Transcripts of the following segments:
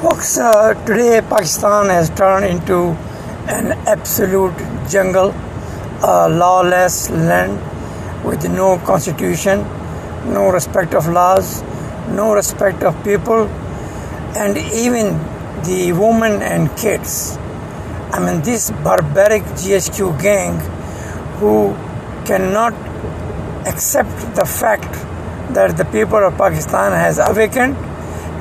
Folks, uh, today Pakistan has turned into an absolute jungle, a lawless land with no constitution, no respect of laws, no respect of people, and even the women and kids. I mean, this barbaric GHQ gang who cannot accept the fact that the people of Pakistan has awakened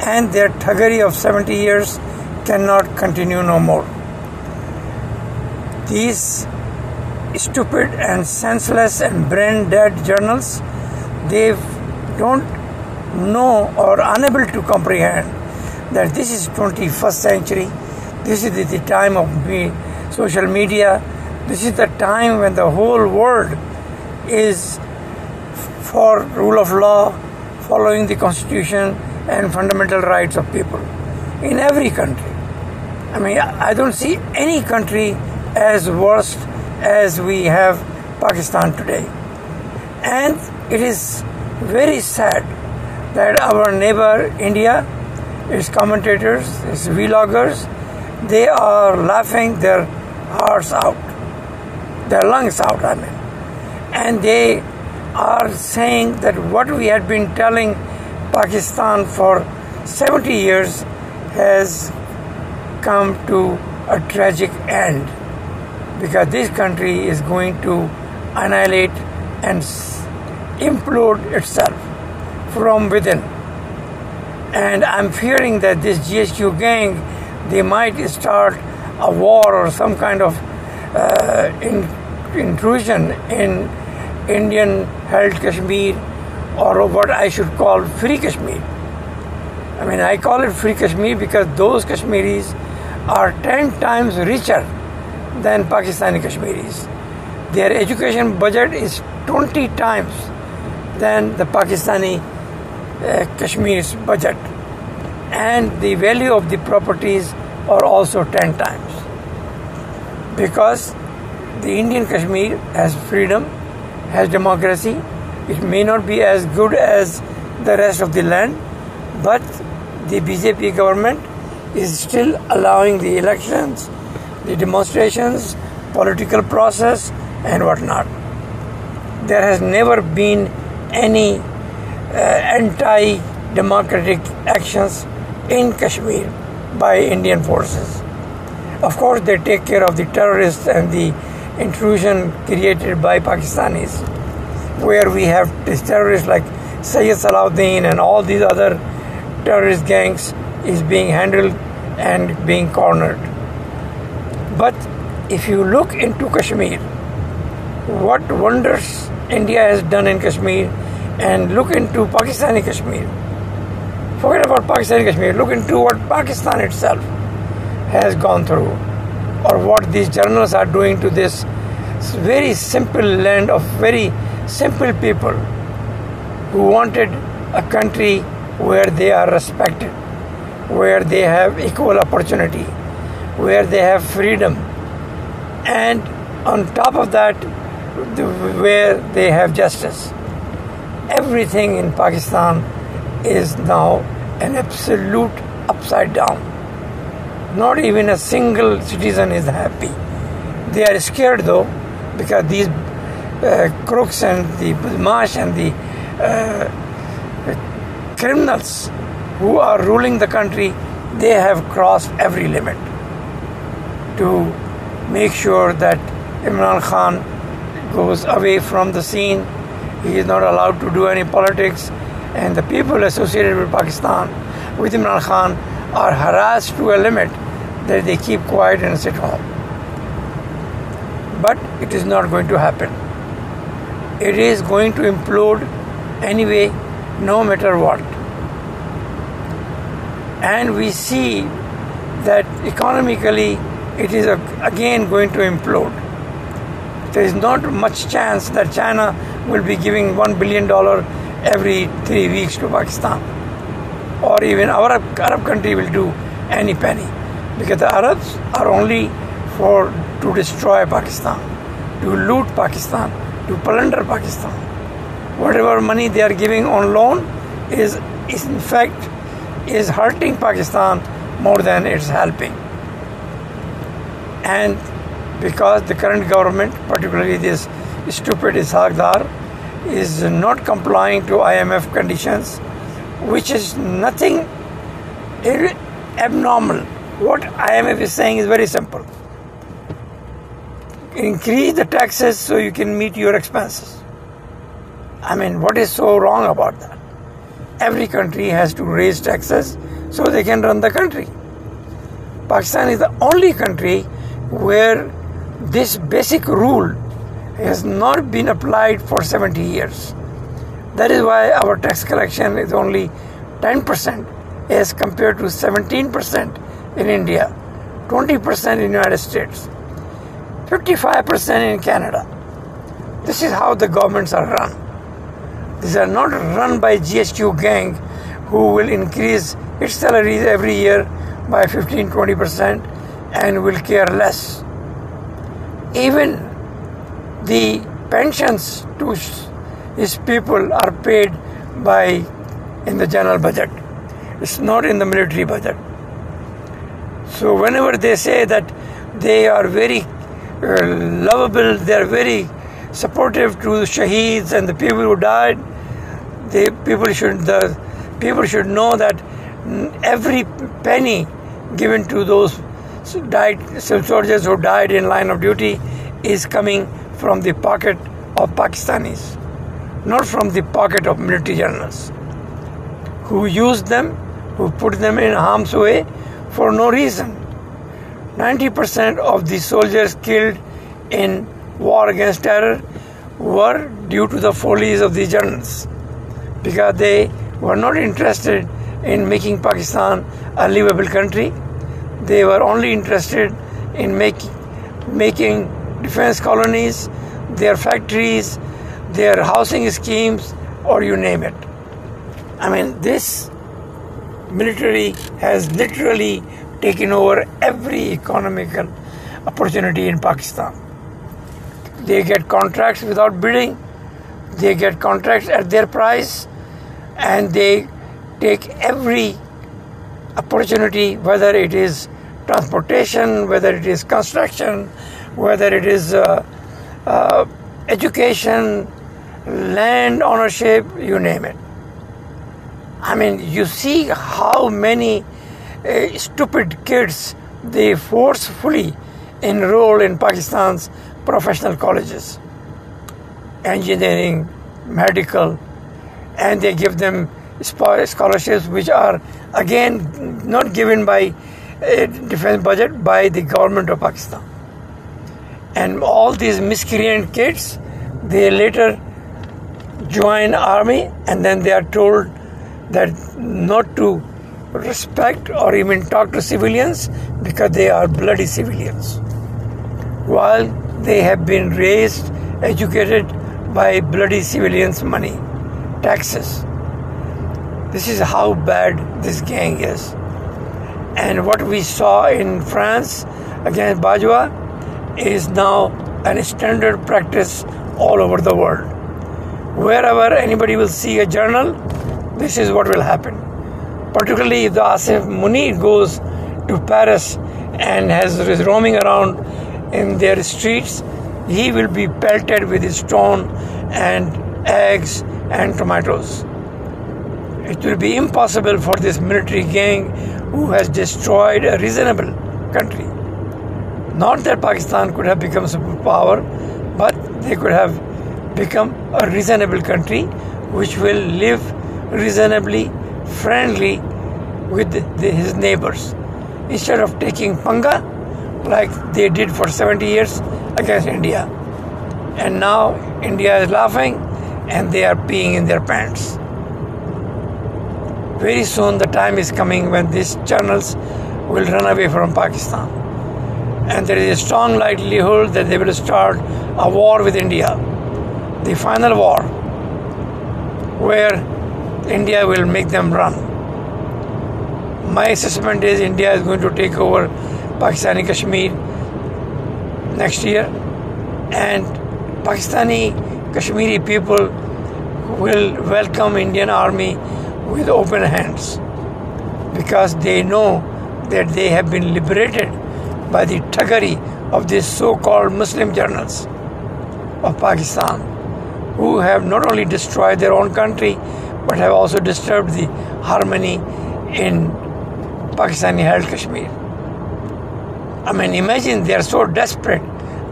and their thuggery of 70 years cannot continue no more. These stupid and senseless and brain dead journals, they don't know or unable to comprehend that this is 21st century, this is the time of social media, this is the time when the whole world is for rule of law, following the constitution and fundamental rights of people in every country. I mean, I don't see any country as worst as we have Pakistan today. And it is very sad that our neighbor India, its commentators, its vloggers, they are laughing their hearts out, their lungs out, I mean. And they are saying that what we had been telling Pakistan for 70 years has come to a tragic end because this country is going to annihilate and implode itself from within. And I'm fearing that this GHQ gang, they might start a war or some kind of uh, in, intrusion in Indian held Kashmir or what I should call free Kashmir. I mean, I call it free Kashmir because those Kashmiris are 10 times richer than Pakistani Kashmiris. Their education budget is 20 times than the Pakistani uh, Kashmir's budget. And the value of the properties are also 10 times. Because the Indian Kashmir has freedom, has democracy, it may not be as good as the rest of the land, but the BJP government is still allowing the elections, the demonstrations, political process, and whatnot. There has never been any uh, anti democratic actions in Kashmir by Indian forces. Of course, they take care of the terrorists and the intrusion created by Pakistanis where we have terrorists like Sayyid Salahuddin and all these other terrorist gangs is being handled and being cornered. But if you look into Kashmir, what wonders India has done in Kashmir and look into Pakistani Kashmir. Forget about Pakistani Kashmir, look into what Pakistan itself has gone through or what these journalists are doing to this very simple land of very simple people who wanted a country where they are respected, where they have equal opportunity, where they have freedom, and on top of that, where they have justice. Everything in Pakistan is now an absolute upside down. Not even a single citizen is happy. They are scared though because these uh, crooks and the Badmash and the uh, criminals who are ruling the country, they have crossed every limit to make sure that Imran Khan goes away from the scene. He is not allowed to do any politics, and the people associated with Pakistan, with Imran Khan, are harassed to a limit that they keep quiet and sit home. But it is not going to happen it is going to implode anyway, no matter what. And we see that economically it is again going to implode. There is not much chance that China will be giving $1 billion every three weeks to Pakistan. Or even our Arab country will do any penny. Because the Arabs are only for to destroy Pakistan, to loot Pakistan, to plunder Pakistan. Whatever money they are giving on loan is, is in fact is hurting Pakistan more than it's helping. And because the current government, particularly this stupid Ishaq Dar, is not complying to IMF conditions, which is nothing abnormal. What IMF is saying is very simple increase the taxes so you can meet your expenses. I mean, what is so wrong about that? Every country has to raise taxes so they can run the country. Pakistan is the only country where this basic rule has not been applied for 70 years. That is why our tax collection is only 10% as compared to 17% in India, 20% in United States. 55% in Canada. This is how the governments are run. These are not run by GHQ gang who will increase its salaries every year by 15 20% and will care less. Even the pensions to his people are paid by in the general budget. It's not in the military budget. So whenever they say that they are very Uh, lovable, they are very supportive to shaheeds and the people who died. The people should the people should know that every penny given to those died soldiers who died in line of duty is coming from the pocket of Pakistanis, not from the pocket of military generals who used them, who put them in harm's way for no reason. 90% of the soldiers killed in war against terror were due to the follies of the journalists because they were not interested in making Pakistan a livable country. They were only interested in making making defense colonies, their factories, their housing schemes, or you name it. I mean, this military has literally taken over every economical opportunity in Pakistan. They get contracts without bidding, they get contracts at their price, and they take every opportunity, whether it is transportation, whether it is construction, whether it is uh, uh, education, land ownership, you name it. I mean, you see how many stupid kids they forcefully enroll in Pakistan's professional colleges, engineering, medical, and they give them scholarships which are again not given by uh, defense budget by the government of Pakistan. And all these miscreant kids, they later join army and then they are told that not to respect or even talk to civilians because they are bloody civilians. While they have been raised, educated by bloody civilians' money, taxes. This is how bad this gang is. And what we saw in France against Bajwa is now an standard practice all over the world. Wherever anybody will see a journal, this is what will happen particularly if the Asim Munir goes to Paris and has is roaming around in their streets, he will be pelted with stone and eggs and tomatoes. It will be impossible for this military gang who has destroyed a reasonable country. Not that Pakistan could have become a superpower, but they could have become a reasonable country which will live reasonably friendly with the, his neighbors instead of taking panga like they did for 70 years against India. And now India is laughing and they are peeing in their pants. Very soon the time is coming when these channels will run away from Pakistan. And there is a strong likelihood that they will start a war with India. The final war where India will make them run. My assessment is India is going to take over Pakistani Kashmir next year, and Pakistani Kashmiri people will welcome Indian army with open hands because they know that they have been liberated by the thuggery of these so-called Muslim journals of Pakistan who have not only destroyed their own country but have also disturbed the harmony in Pakistani held Kashmir. I mean, imagine they are so desperate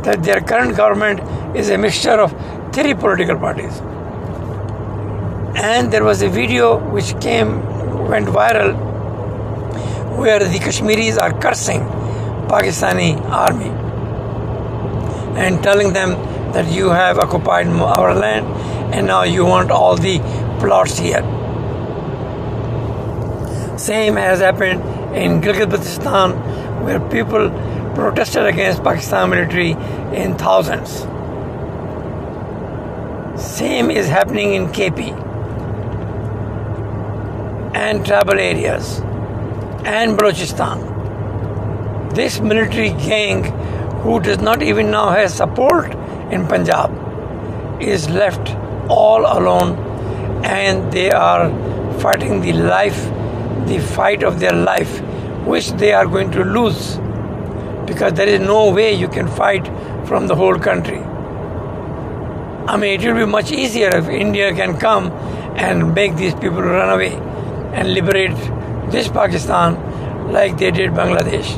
that their current government is a mixture of three political parties. And there was a video which came, went viral, where the Kashmiris are cursing Pakistani army and telling them that you have occupied our land and now you want all the plots here. Same has happened in Gilgit-Baltistan where people protested against Pakistan military in thousands. Same is happening in KP and tribal areas and Balochistan. This military gang, who does not even now have support in Punjab, is left all alone and they are fighting the life, the fight of their life, which they are going to lose because there is no way you can fight from the whole country. I mean, it will be much easier if India can come and make these people run away and liberate this Pakistan like they did Bangladesh.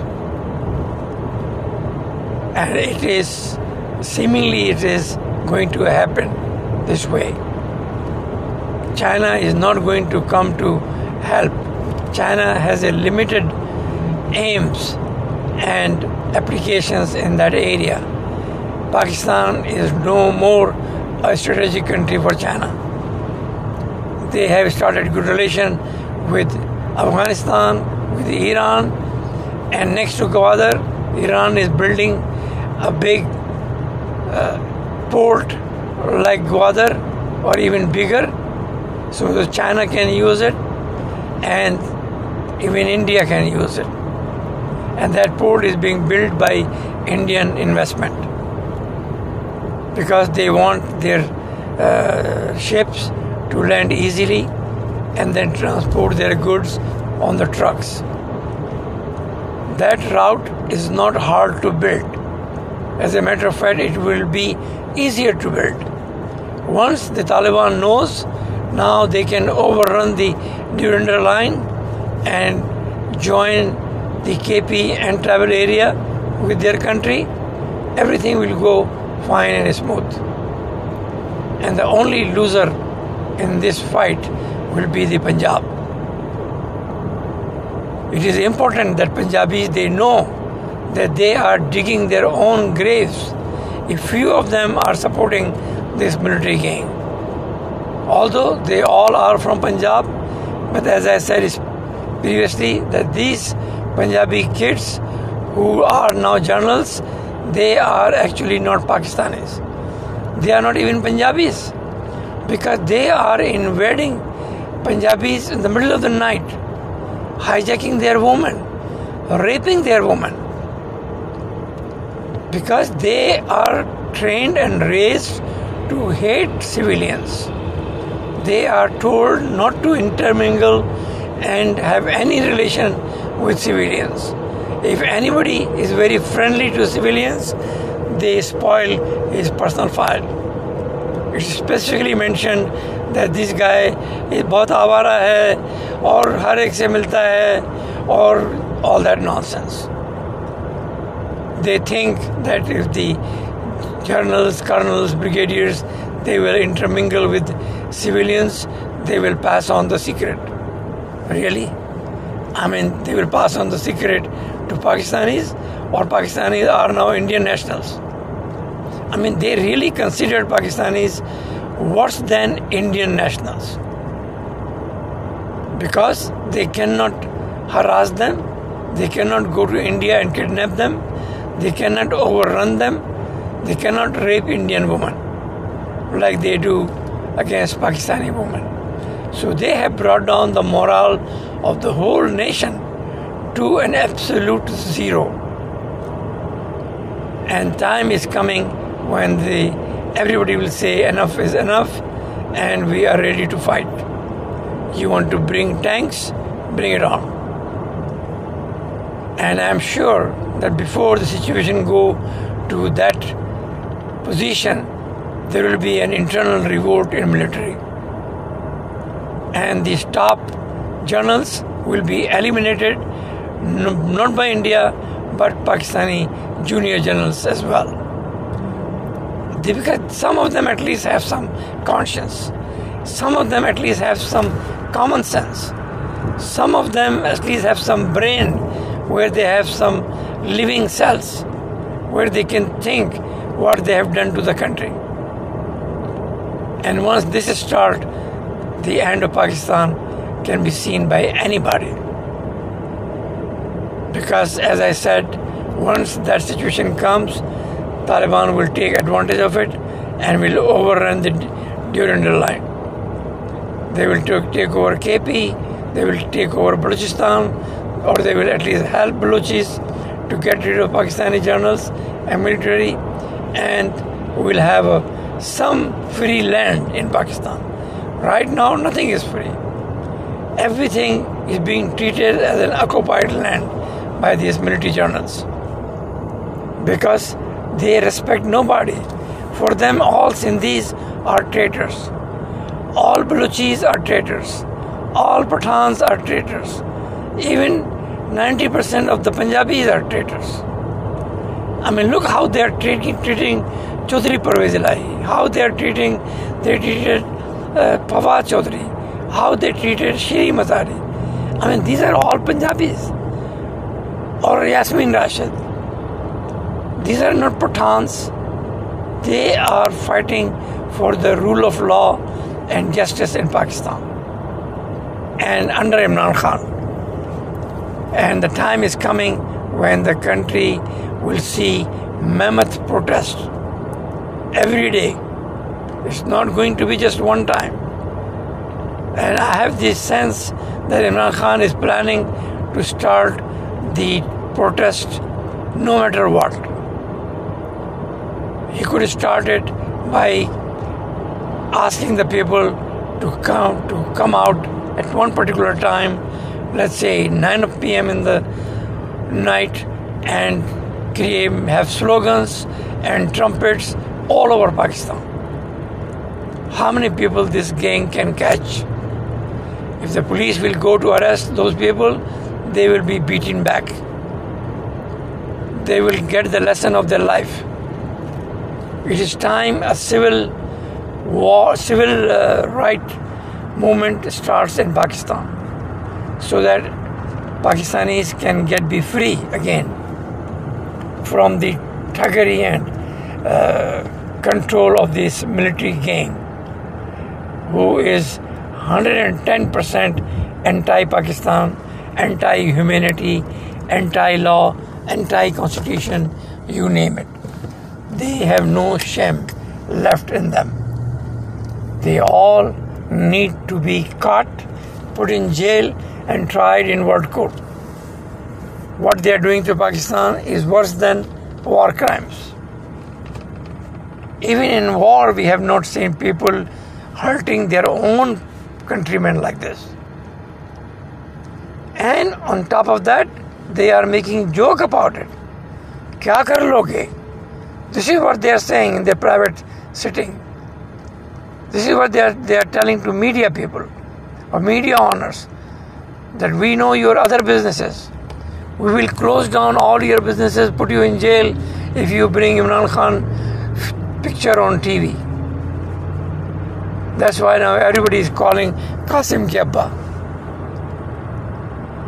And it is seemingly it is going to happen this way. China is not going to come to help. China has a limited aims and applications in that area. Pakistan is no more a strategic country for China. They have started good relation with Afghanistan, with Iran, and next to Gwadar, Iran is building a big uh, port like Gwadar or even bigger, so China can use it, and even India can use it. And that port is being built by Indian investment because they want their uh, ships to land easily and then transport their goods on the trucks. That route is not hard to build. As a matter of fact, it will be easier to build. Once the Taliban knows, now they can overrun the Durand line and join the KP and travel area with their country. Everything will go fine and smooth. And the only loser in this fight will be the Punjab. It is important that Punjabis they know that they are digging their own graves if few of them are supporting this military gang. Although they all are from Punjab, but as I said previously, that these Punjabi kids who are now journalists, they are actually not Pakistanis. They are not even Punjabis because they are invading Punjabis in the middle of the night, hijacking their women, raping their women because they are trained and raised to hate civilians They are told not to intermingle and have any relation with civilians. If anybody is very friendly to civilians, they spoil his personal file. It's specifically mentioned that this guy is बहुत आवारा है और हर एक से मिलता है और all that nonsense. They think that if the colonels, colonels, brigadiers, they will intermingle with civilians, they will pass on the secret. Really? I mean, they will pass on the secret to Pakistanis, or Pakistanis are now Indian nationals. I mean, they really considered Pakistanis worse than Indian nationals because they cannot harass them, they cannot go to India and kidnap them, they cannot overrun them, they cannot rape Indian women like they do against Pakistani women. So they have brought down the morale of the whole nation to an absolute zero. And time is coming when the everybody will say enough is enough and we are ready to fight. You want to bring tanks? Bring it on. And I'm sure that before the situation go to that position, there will be an internal revolt in military. And these top journals will be eliminated not by India but Pakistani junior journals as well. Because some of them at least have some conscience, some of them at least have some common sense, some of them at least have some brain where they have some living cells where they can think what they have done to the country. And once this starts, the end of Pakistan can be seen by anybody. Because, as I said, once that situation comes, Taliban will take advantage of it and will overrun the Durand line. They will take over KP, they will take over Balochistan, or they will at least help Balochis to get rid of Pakistani journals and military, and we'll have a, some free land in Pakistan. Right now, nothing is free. Everything is being treated as an occupied land by these military journals because they respect nobody. For them, all Sindhis are traitors. All Baluchis are traitors. All Pathans are traitors. Even 90% of the Punjabis are traitors. I mean, look how they are treating, treating Chaudhry Parvez Ilahi, how they are treating, they treated uh, Fawad Chaudhry, how they treated Shireen Mazari. I mean, these are all Punjabis. Or Yasmin Rashid. These are not Pathans. They are fighting for the rule of law and justice in Pakistan. And under Imran Khan. And the time is coming when the country will see mammoth protest every day. It's not going to be just one time. And I have this sense that Imran Khan is planning to start the protest no matter what. He could start it by asking the people to come to come out at one particular time let's say 9 p.m. in the night and create, have slogans and trumpets all over Pakistan. How many people this gang can catch? If the police will go to arrest those people, they will be beaten back. They will get the lesson of their life. It is time a civil war, civil uh, right movement starts in Pakistan so that Pakistanis can get be free again from the thuggery and uh, control of this military gang who is 110% anti-Pakistan, anti-humanity, anti-law, anti-constitution, you name it. They have no shame left in them. They all need to be caught, put in jail, and tried in world court. What they are doing to Pakistan is worse than war crimes. Even in war, we have not seen people hurting their own countrymen like this. And on top of that, they are making joke about it. Kya loge? This is what they are saying in their private sitting. This is what they are, they are telling to media people or media owners that we know your other businesses. We will close down all your businesses, put you in jail if you bring Imran Khan picture on TV. That's why now everybody is calling Qasim Kyabba.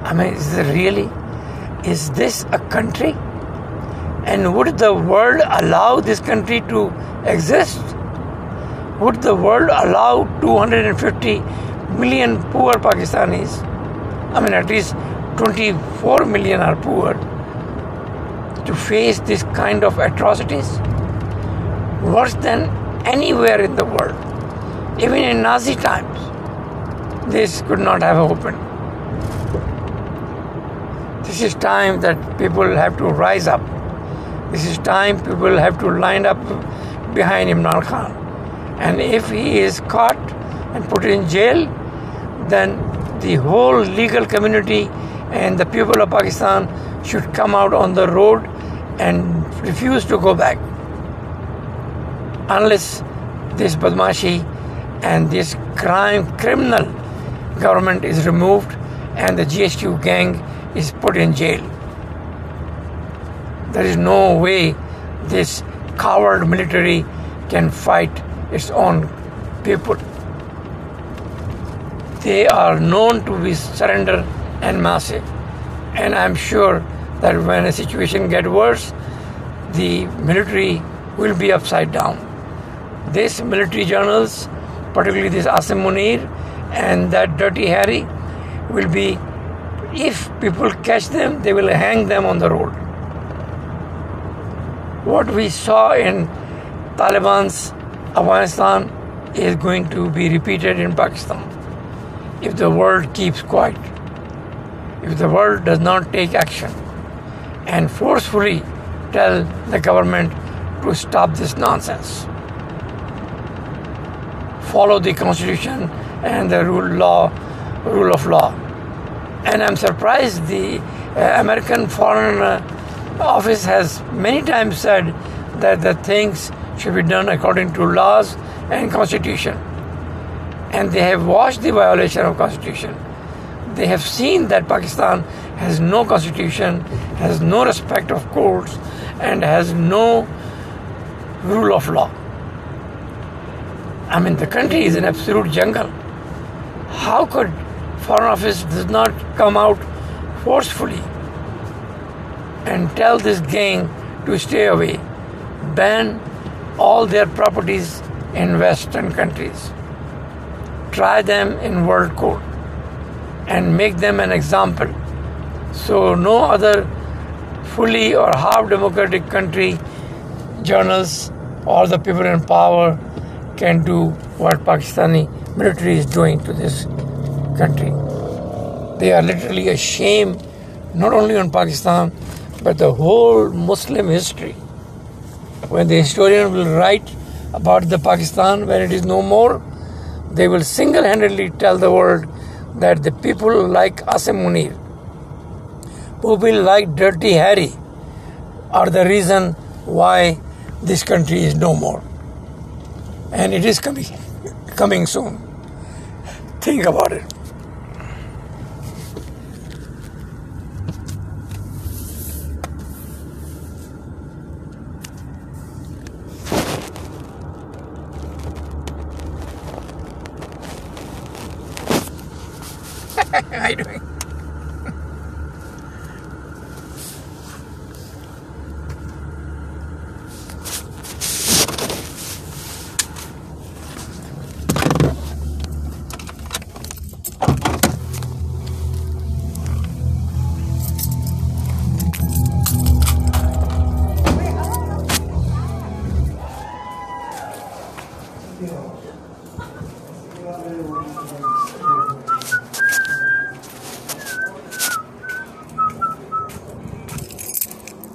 I mean, is it really? Is this a country? And would the world allow this country to exist? Would the world allow 250 million poor Pakistanis I mean, at least 24 million are poor to face this kind of atrocities. Worse than anywhere in the world. Even in Nazi times, this could not have happened. This is time that people have to rise up. This is time people have to line up behind Imran Khan. And if he is caught and put in jail, then the whole legal community and the people of Pakistan should come out on the road and refuse to go back unless this Badmashi and this crime criminal government is removed and the GHQ gang is put in jail. There is no way this coward military can fight its own people. They are known to be surrender and massive. And I'm sure that when a situation gets worse, the military will be upside down. These military journals, particularly this Asim Munir and that Dirty Harry, will be, if people catch them, they will hang them on the road. What we saw in Taliban's Afghanistan is going to be repeated in Pakistan if the world keeps quiet, if the world does not take action and forcefully tell the government to stop this nonsense. Follow the constitution and the rule law, rule of law. And I'm surprised the uh, American Foreign uh, Office has many times said that the things should be done according to laws and constitution. And they have watched the violation of constitution. They have seen that Pakistan has no constitution, has no respect of courts, and has no rule of law. I mean, the country is an absolute jungle. How could Foreign Office does not come out forcefully and tell this gang to stay away, ban all their properties in Western countries, try them in world court, and make them an example so no other fully or half democratic country journals or the people in power can do what Pakistani military is doing to this country. They are literally a shame not only on Pakistan but the whole Muslim history. When the historian will write about the Pakistan when it is no more, they will single-handedly tell the world that the people like Asim Munir people like Dirty Harry are the reason why this country is no more and it is coming coming soon. Think about it. I do